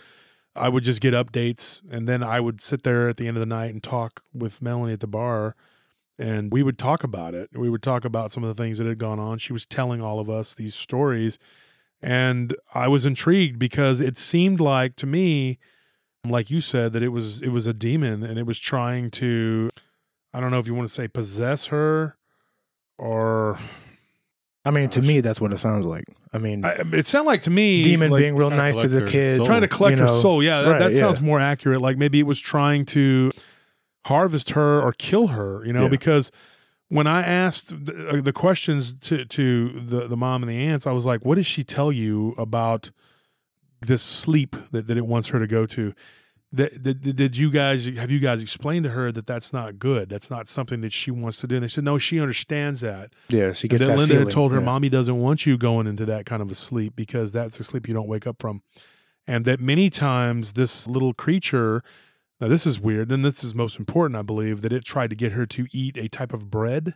I would just get updates and then i would sit there at the end of the night and talk with melanie at the bar and we would talk about it. We would talk about some of the things that had gone on. She was telling all of us these stories and i was intrigued because it seemed like to me like you said that it was it was a demon and it was trying to i don't know if you want to say possess her or I mean, to me, that's what it sounds like. I mean, I, it sounded like to me demon like, being real trying to nice to the kid, soul. trying to collect you her soul yeah that, right, that yeah. sounds more accurate like maybe it was trying to harvest her or kill her you know Yeah. because when i asked the, uh, the questions to to the, the mom and the aunts i was like what does she tell you about this sleep that, that it wants her to go to that, that, did you guys have you guys explained to her that that's not good that's not something that she wants to do and they said no she understands that yeah, she and gets then that Linda feeling. had told her yeah. mommy doesn't want you going into that kind of a sleep because that's a sleep you don't wake up from. And that many times this little creature, now this is weird, and this is most important, I believe, that it tried to get her to eat a type of bread.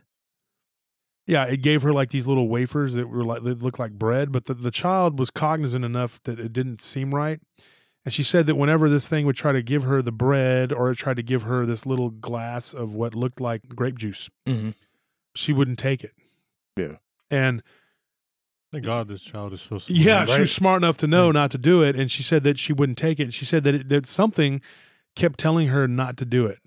Yeah, it gave her like these little wafers that were like that looked like bread, but the, the child was cognizant enough that it didn't seem right. And she said that whenever this thing would try to give her the bread or it tried to give her this little glass of what looked like grape juice, Mhm. she wouldn't take it. Yeah. And Thank God this child is so smart. yeah, she was smart enough to know Yeah. not to do it, and she said that she wouldn't take it. And she said that it, that something kept telling her not to do it,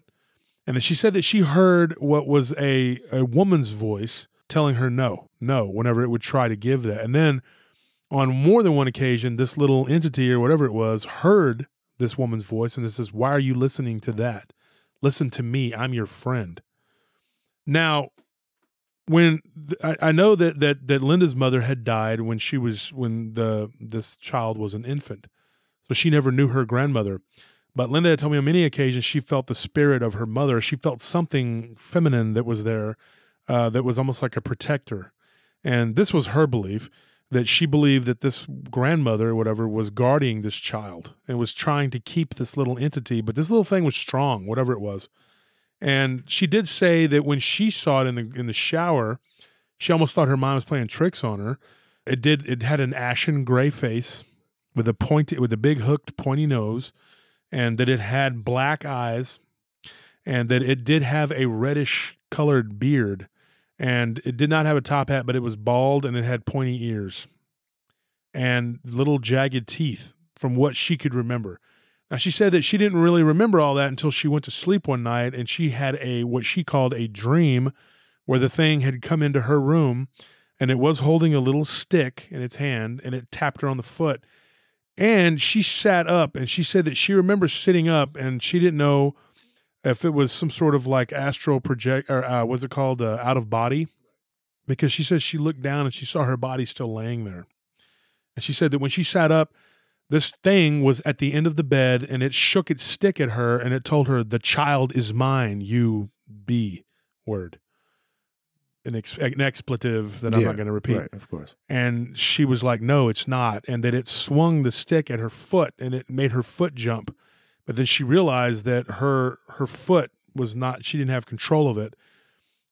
and then she said that she heard what was a a woman's voice telling her no, no, whenever it would try to give that. And then on more than one occasion, this little entity or whatever it was heard this woman's voice and this says, Why are you listening to that? Listen to me. I'm your friend. Now, when th- I, I know that, that that Linda's mother had died when she was when the this child was an infant, so she never knew her grandmother. But Linda had told me on many occasions she felt the spirit of her mother. She felt something feminine that was there, uh, that was almost like a protector. And this was her belief that she believed that this grandmother or whatever was guarding this child and was trying to keep this little entity. But this little thing was strong, whatever it was. And she did say that when she saw it in the in the shower, she almost thought her mom was playing tricks on her. It did. It had an ashen gray face with a pointy, with a big hooked pointy nose, and that it had black eyes, and that it did have a reddish colored beard, and it did not have a top hat, but it was bald and it had pointy ears, and little jagged teeth, from what she could remember. Now she said that she didn't really remember all that until she went to sleep one night and she had a what she called a dream where the thing had come into her room and it was holding a little stick in its hand and it tapped her on the foot. And she sat up and she said that she remembers sitting up and she didn't know if it was some sort of like astral project or uh, what's it called uh, out of body because she says she looked down and she saw her body still laying there. And she said that when she sat up, this thing was at the end of the bed and it shook its stick at her and it told her, The child is mine, you be word. An, ex- an expletive that I'm Yeah, not going to repeat. Right, of course. And she was like, No, it's not. And that it swung the stick at her foot and it made her foot jump. But then she realized that her her foot was not, she didn't have control of it.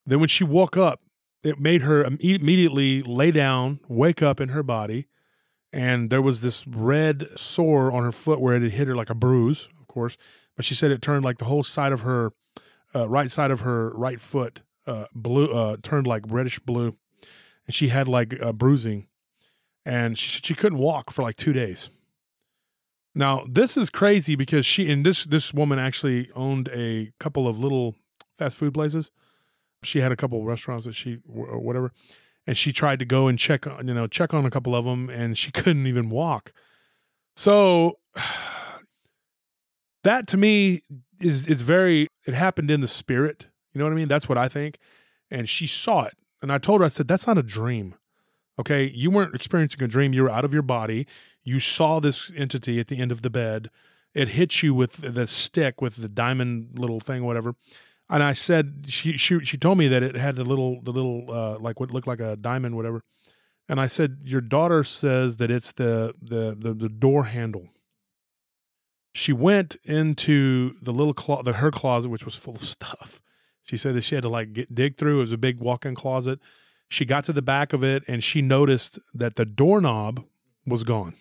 Then when she woke up, it made her im- immediately lay down, wake up in her body and there was this red sore on her foot where it had hit her like a bruise, of course. But she said it turned like the whole side of her uh, right side of her right foot uh, blue uh, turned like reddish blue, and she had like bruising, and she she couldn't walk for like two days. Now this is crazy because she and this this woman actually owned a couple of little fast food places. She had a couple of restaurants that she or uh, whatever and she tried to go and check on you know check on a couple of them and she couldn't even walk. So that to me is is very it happened in the spirit you know what i mean? That's what i think. And she saw it. And i told her i said that's not a dream okay? You weren't experiencing a dream. You were out of your body you saw this entity at the end of the bed it hit you with the stick with the diamond little thing whatever and I said she she she told me that it had the little the little uh, like what looked like a diamond whatever, and I said your daughter says that it's the the the, the door handle. She went into the little clo- the her closet which was full of stuff. She said that she had to like get, dig through. It was a big walk-in closet. She got to the back of it and she noticed that the doorknob was gone.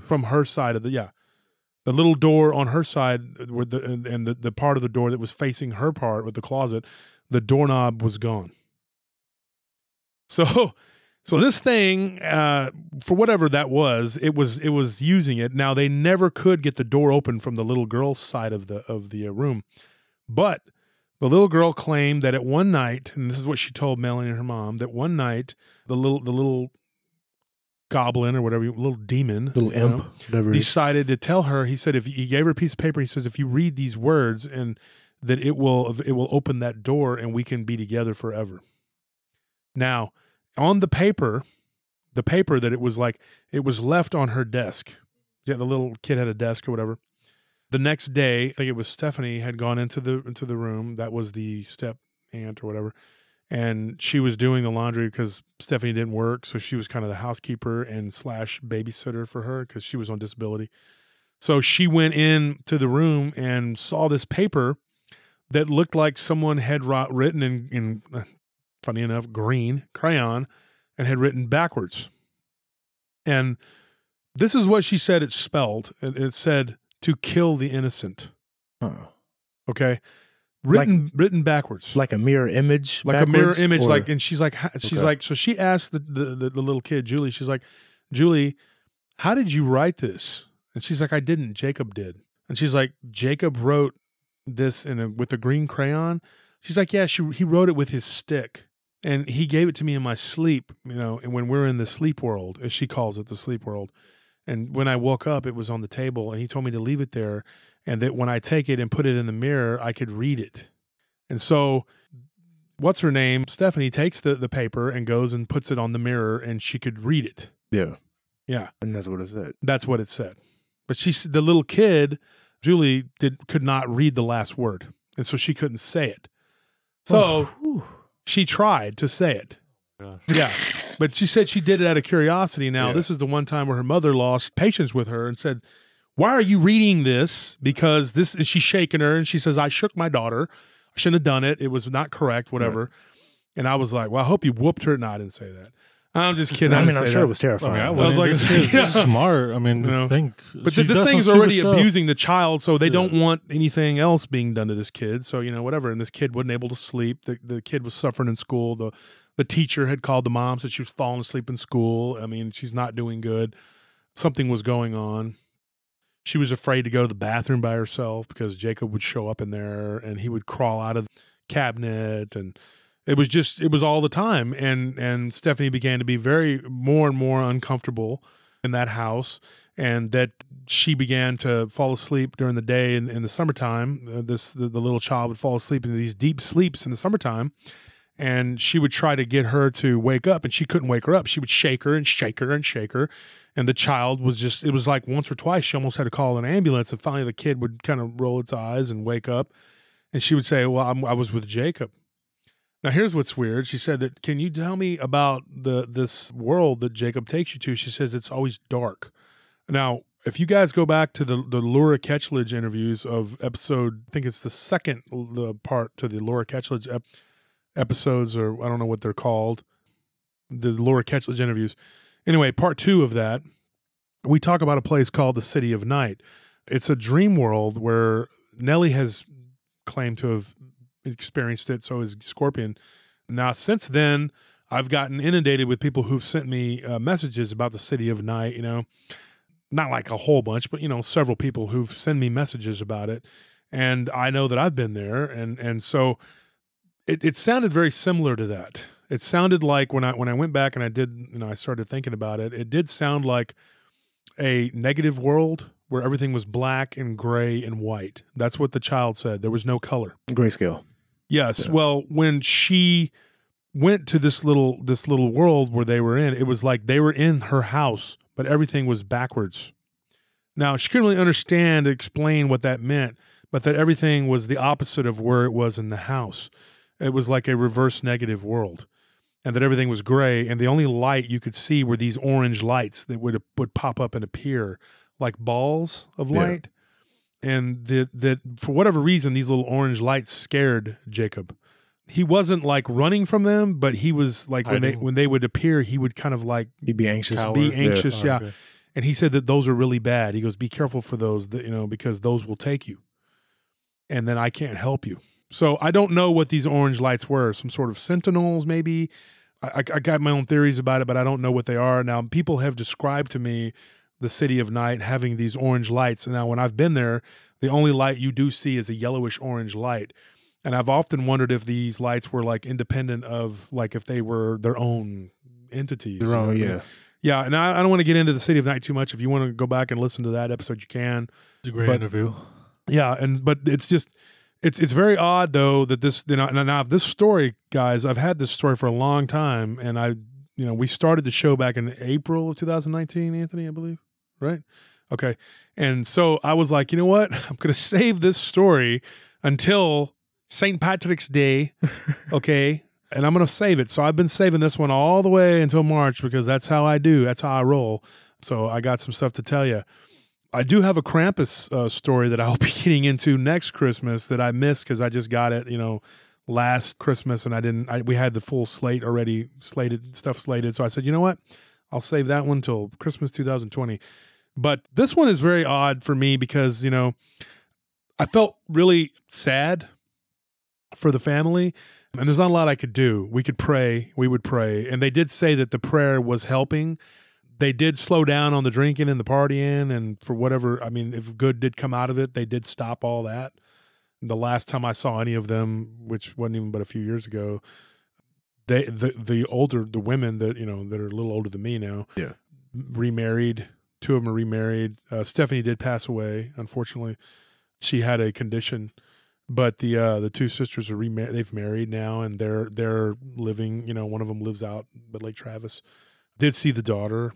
From her side of the yeah. The little door on her side with the and and the, the part of the door that was facing her part with the closet the doorknob was gone. So so this thing uh for whatever that was it was it was using it. Now they never could get the door open from the little girl's side of the of the uh, room. But the little girl claimed that at one night and this is what she told melanie and her mom that one night the little the little goblin or whatever little demon Little you know, imp, whatever. decided to tell her he said if he gave her a piece of paper he says if you read these words and that it will it will open that door and we can be together forever. Now on the paper the paper that it was like it was left on her desk. Yeah the little kid had a desk or whatever. The next day i think it was stephanie had gone into the into the room. That was the step aunt or whatever and she was doing the laundry because Stephanie didn't work, so she was kind of the housekeeper and slash babysitter for her because she was on disability. So she went in to the room and saw this paper that looked like someone had written in, in uh, funny enough, green crayon and had written backwards. And this is what she said it spelled. It, it said to kill the innocent. Huh. Okay. Written written backwards like a mirror image, like a mirror image or- like and she's like she's Okay. like so she asked the, the the the little kid julie she's like julie how did you write this and she's like i didn't jacob did and she's like jacob wrote this in a with a green crayon she's like yeah she, he wrote it with his stick and he gave it to me in my sleep. You know, and when we're in the sleep world, as she calls it, the sleep world. And when I woke up, it was on the table, and he told me to leave it there, and that when I take it and put it in the mirror, I could read it. And so, what's her name? Stephanie takes the the paper and goes and puts it on the mirror, and she could read it. Yeah. Yeah. And that's what it said. That's what it said. But she, the little kid, Julie, did could not read the last word, and so she couldn't say it. So Whew. she tried to say it. Gosh. Yeah, but she said she did it out of curiosity. Now Yeah. this is the one time where her mother lost patience with her and said, "Why are you reading this?" Because this is she's shaking her, and she says, "I shook my daughter. I shouldn't have done it. It was not correct. Whatever." And I was like, "Well, I hope you whooped her." No, I didn't say that. I'm just kidding. I mean, didn't I'm sure that. it was terrifying. I, mean, I, was was like- like, this Yeah. smart. I mean, You know. think, But th- this thing is already stuff. abusing the child, so they Yeah. don't want anything else being done to this kid. So you know, whatever. And this kid wasn't able to sleep. The the kid was suffering in school. The the teacher had called the mom, said she was falling asleep in school. I mean, she's not doing good. Something was going on. She was afraid to go to the bathroom by herself because Jacob would show up in there and he would crawl out of the cabinet and it was just it was all the time and and Stephanie began to be very more and more uncomfortable in that house and that she began to fall asleep during the day in, in the summertime uh, this the, the little child would fall asleep in these deep sleeps in the summertime and she would try to get her to wake up and she couldn't wake her up. She would shake her and shake her and shake her and the child was just it was like once or twice she almost had to call an ambulance and finally the kid would kind of roll its eyes and wake up and she would say well I'm, i was with jacob. Now here's what's weird. She said that can you tell me about the this world that jacob takes you to? She says it's always dark. Now if you guys go back to the the Laura Ketchledge interviews of episode, I think it's the second the part to the Laura Ketchledge episodes, or I don't know what they're called, the Laura Ketchledge interviews. Anyway, part two of that, we talk about a place called the City of Night. It's a dream world where Nellie has claimed to have experienced it. So is Scorpion. Now, since then, I've gotten inundated with people who've sent me uh, messages about the City of Night. You know, not like a whole bunch, but you know, several people who've sent me messages about it, and I know that I've been there, and and so it, it sounded very similar to that. It sounded like when I when I went back and I did, you know, I started thinking about it. It did sound like a negative world where everything was black and gray and white. That's what the child said. There was no color. Grayscale. Yes. Yeah. Well, when she went to this little this little world where they were in, it was like they were in her house, but everything was backwards. Now she couldn't really understand, explain what that meant, but that everything was the opposite of where it was in the house. It was like a reverse negative world, and that everything was gray, and the only light you could see were these orange lights that would would pop up and appear like balls of Yeah. light and that that for whatever reason these little orange lights scared Jacob. He wasn't like running from them, but he was like when they when they would appear, he would kind of like He'd be anxious. Cower. be Yeah. anxious, Oh, yeah. okay. And he said that those are really bad. He goes, "Be careful for those, that, you know, because those will take you, and then I can't help you." So I don't know what these orange lights were. Some sort of sentinels, maybe. I, I got my own theories about it, but I don't know what they are. Now people have described to me the city of night having these orange lights. And now when I've been there, the only light you do see is a yellowish orange light. And I've often wondered if these lights were like independent of like if they were their own entities. Their you know own, I mean? yeah. Yeah, and I, I don't want to get into the City of Night too much. If you want to go back and listen to that episode, you can. It's a great But- interview. Yeah, and but it's just it's it's very odd though that this you know now, now this story, guys, I've had this story for a long time, and I you know we started the show back in April of 2019, Anthony, I believe, right? Okay, and so I was like, you know what, I'm going to save this story until St. Patrick's Day, okay. And I'm going to save it. So I've been saving this one all the way until March because that's how I do. That's how I roll. So I got some stuff to tell you. I do have a Krampus uh, story that I'll be getting into next Christmas that I missed because I just got it, you know, last Christmas and I didn't. I, we had the full slate already slated, stuff slated. So I said, you know what, I'll save that one till Christmas 2020. But this one is very odd for me because you know I felt really sad for the family. And there's not a lot I could do. We could pray, we would pray. And they did say that the prayer was helping they did slow down on the drinking and the partying and for whatever i mean if good did come out of it they did stop all that the last time i saw any of them which wasn't even but a few years ago they the the older the women that you know that are a little older than me now, Yeah. remarried. Two of them are remarried. Uh, Stephanie did pass away, unfortunately. She had a condition, but the uh, the two sisters are remarried. They've married now, and they're they're living. You know, one of them lives out at Lake Travis. Did see the daughter.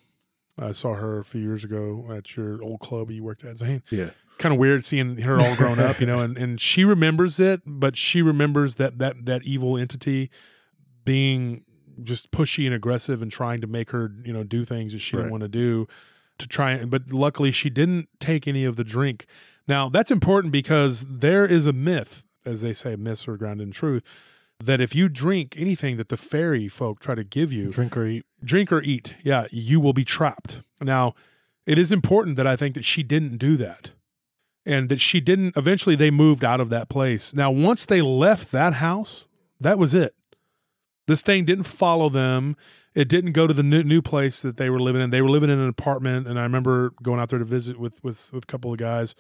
I saw her a few years ago at your old club you worked at, Zane Yeah. it's kind of weird seeing her all grown up, you know, and, and she remembers it, but she remembers that that that evil entity being just pushy and aggressive and trying to make her, you know, do things that she didn't want to do to try and but luckily she didn't take any of the drink. Now, that's important because there is a myth, as they say, myths are grounded in truth, that if you drink anything that the fairy folk try to give you, Drink or eat. Drink or eat, yeah, you will be trapped. Now, it is important that I think that she didn't do that. And that she didn't eventually they moved out of that place. Now, once they left that house, that was it. This thing didn't follow them. It didn't go to the new, new place that they were living in. They were living in an apartment, and I remember going out there to visit with with with a couple of guys.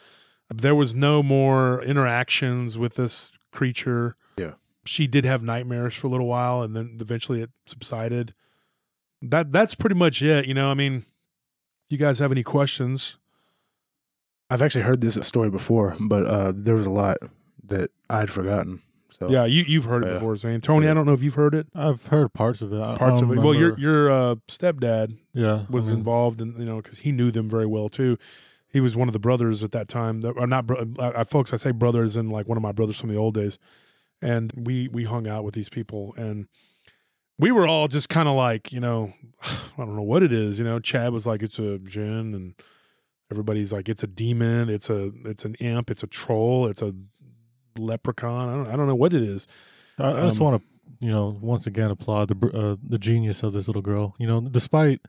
There was no more interactions with this creature. Yeah. She did have nightmares for a little while, and then eventually it subsided that that's pretty much it. You know, I mean, you guys have any questions? I've actually heard this story before, but uh, there was a lot that I'd forgotten. So Yeah, you you've heard it Yeah. before, Zane. Tony, I don't know if you've heard it. I've heard parts of it. I- I Parts of don't it. Well, your your uh, stepdad yeah was I mean, involved in you know because he knew them very well too. He was one of the brothers at that time. That, or not, bro- uh, uh, folks. I say brothers, and like one of my brothers from the old days. And we we hung out with these people, and we were all just kind of like you know, I don't know what it is. You know, Chad was like it's a jinn, and everybody's like it's a demon, it's a it's an imp, it's a troll, it's a leprechaun. I don't I don't know what it is. I, I just Um, want to, you know, once again applaud the uh, the genius of this little girl. You know, despite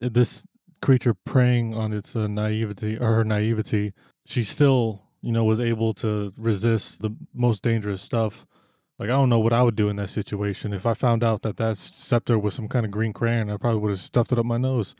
this creature preying on its uh, naivety or her naivety, she still, you know, was able to resist the most dangerous stuff. Like I don't know what I would do in that situation if I found out that that scepter was some kind of green crayon. I probably would have stuffed it up my nose,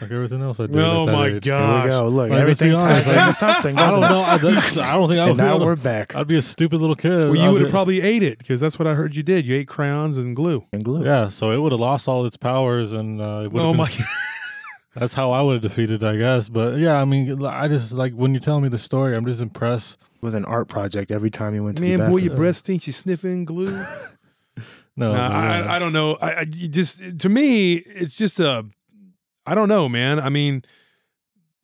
like everything else I did. Oh at that my age. God. Here we go. Look, Like, let's everything ties like, into something. I don't know. I, that's, I don't think I would And now we're back. I'd be a stupid little kid. Well, you I'd have probably ate it because that's what I heard you did. You ate crayons and glue. And glue. Yeah, so it would have lost all its powers, and uh, it would Oh been, my! That's how I would have defeated, I guess. But yeah, I mean, I just like when you tell me the story, I'm just impressed. It was an art project every time you went to Man, the boy, bathroom. your breast stinks. You sniffing glue. No, Nah. I, I don't know. I, I just to me, it's just a. I don't know, man. I mean,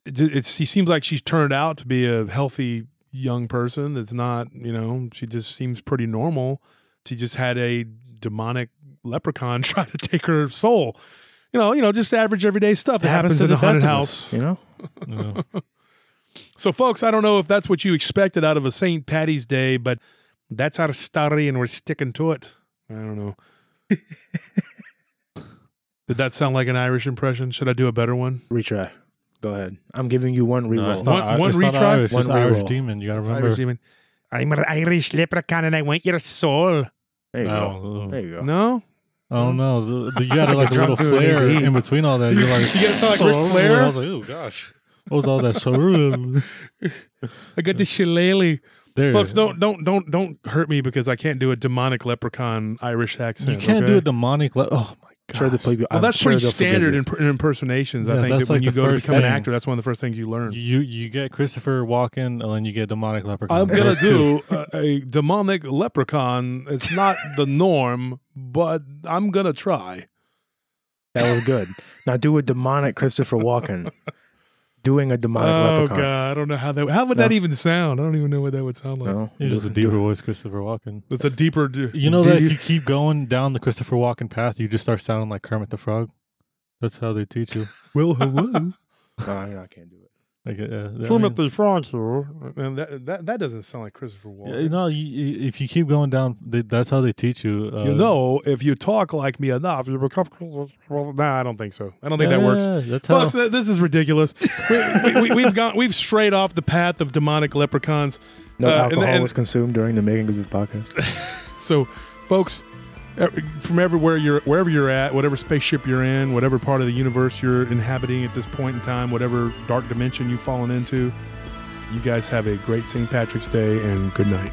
it, it's. She seems like she's turned out to be a healthy young person. That's not. You know, she just seems pretty normal. She just had a demonic leprechaun try to take her soul. You know, you know, just average everyday stuff that happens to in the haunted best house. you know? Yeah. So, folks, I don't know if that's what you expected out of a St. Patty's Day, but that's our story, and we're sticking to it. I don't know. Did that sound like an Irish impression? Should I do a better one? Retry. Go ahead. I'm giving you one No, reroll. it's not, One- I- one it's not retry? Irish, One it's Irish reroll. demon. You gotta It's remember. Irish demon. I'm an Irish leprechaun, and I want your soul. there you go. No, There you go. No, I don't know. The, the, you got like like a a little drunk dude, flair in between all that. You're like, You gotta sound like Ric Flair? I was like, oh gosh, what was all that? So I got the shillelagh. there, Folks, don't don't don't don't hurt me because I can't do a demonic leprechaun Irish accent. You can't okay? do a demonic. Le- oh my I'm sure the god. Well, I'm that's sure pretty standard in, in impersonations. I think that when like you go to first become an actor, that's one of the first things you learn. You you get Christopher Walken and then you get demonic leprechaun. I'm gonna do a, a demonic leprechaun. It's not the norm, but I'm gonna try. That was good. Now do a demonic Christopher Walken doing a demonic oh leprechaun. god, I don't know how that. How would that even sound? I don't even know what that would sound like. No, You're just a deeper voice, Christopher Walken. It's a deeper. d- You know that you- if you keep going down the Christopher Walken path, you just start sounding like Kermit the Frog. That's how they teach you. Well, hello. No, I can't do it. Like, uh, I mean- the Frog here, and that, that that doesn't sound like Christopher Walken. you know, you, you- if you keep going down, they, that's how they teach you. Uh, You know, if you talk like me enough, you become. Well, nah, I don't think so. I don't think that works. yeah, That's how. Folks, this is ridiculous. we, we, we've gone, we've strayed off the path of demonic leprechauns. No Uh, alcohol and- was consumed during the making of this podcast. So, folks, from everywhere you're, wherever you're at, whatever spaceship you're in, whatever part of the universe you're inhabiting at this point in time, whatever dark dimension you've fallen into, you guys have a great St. Patrick's Day and good night.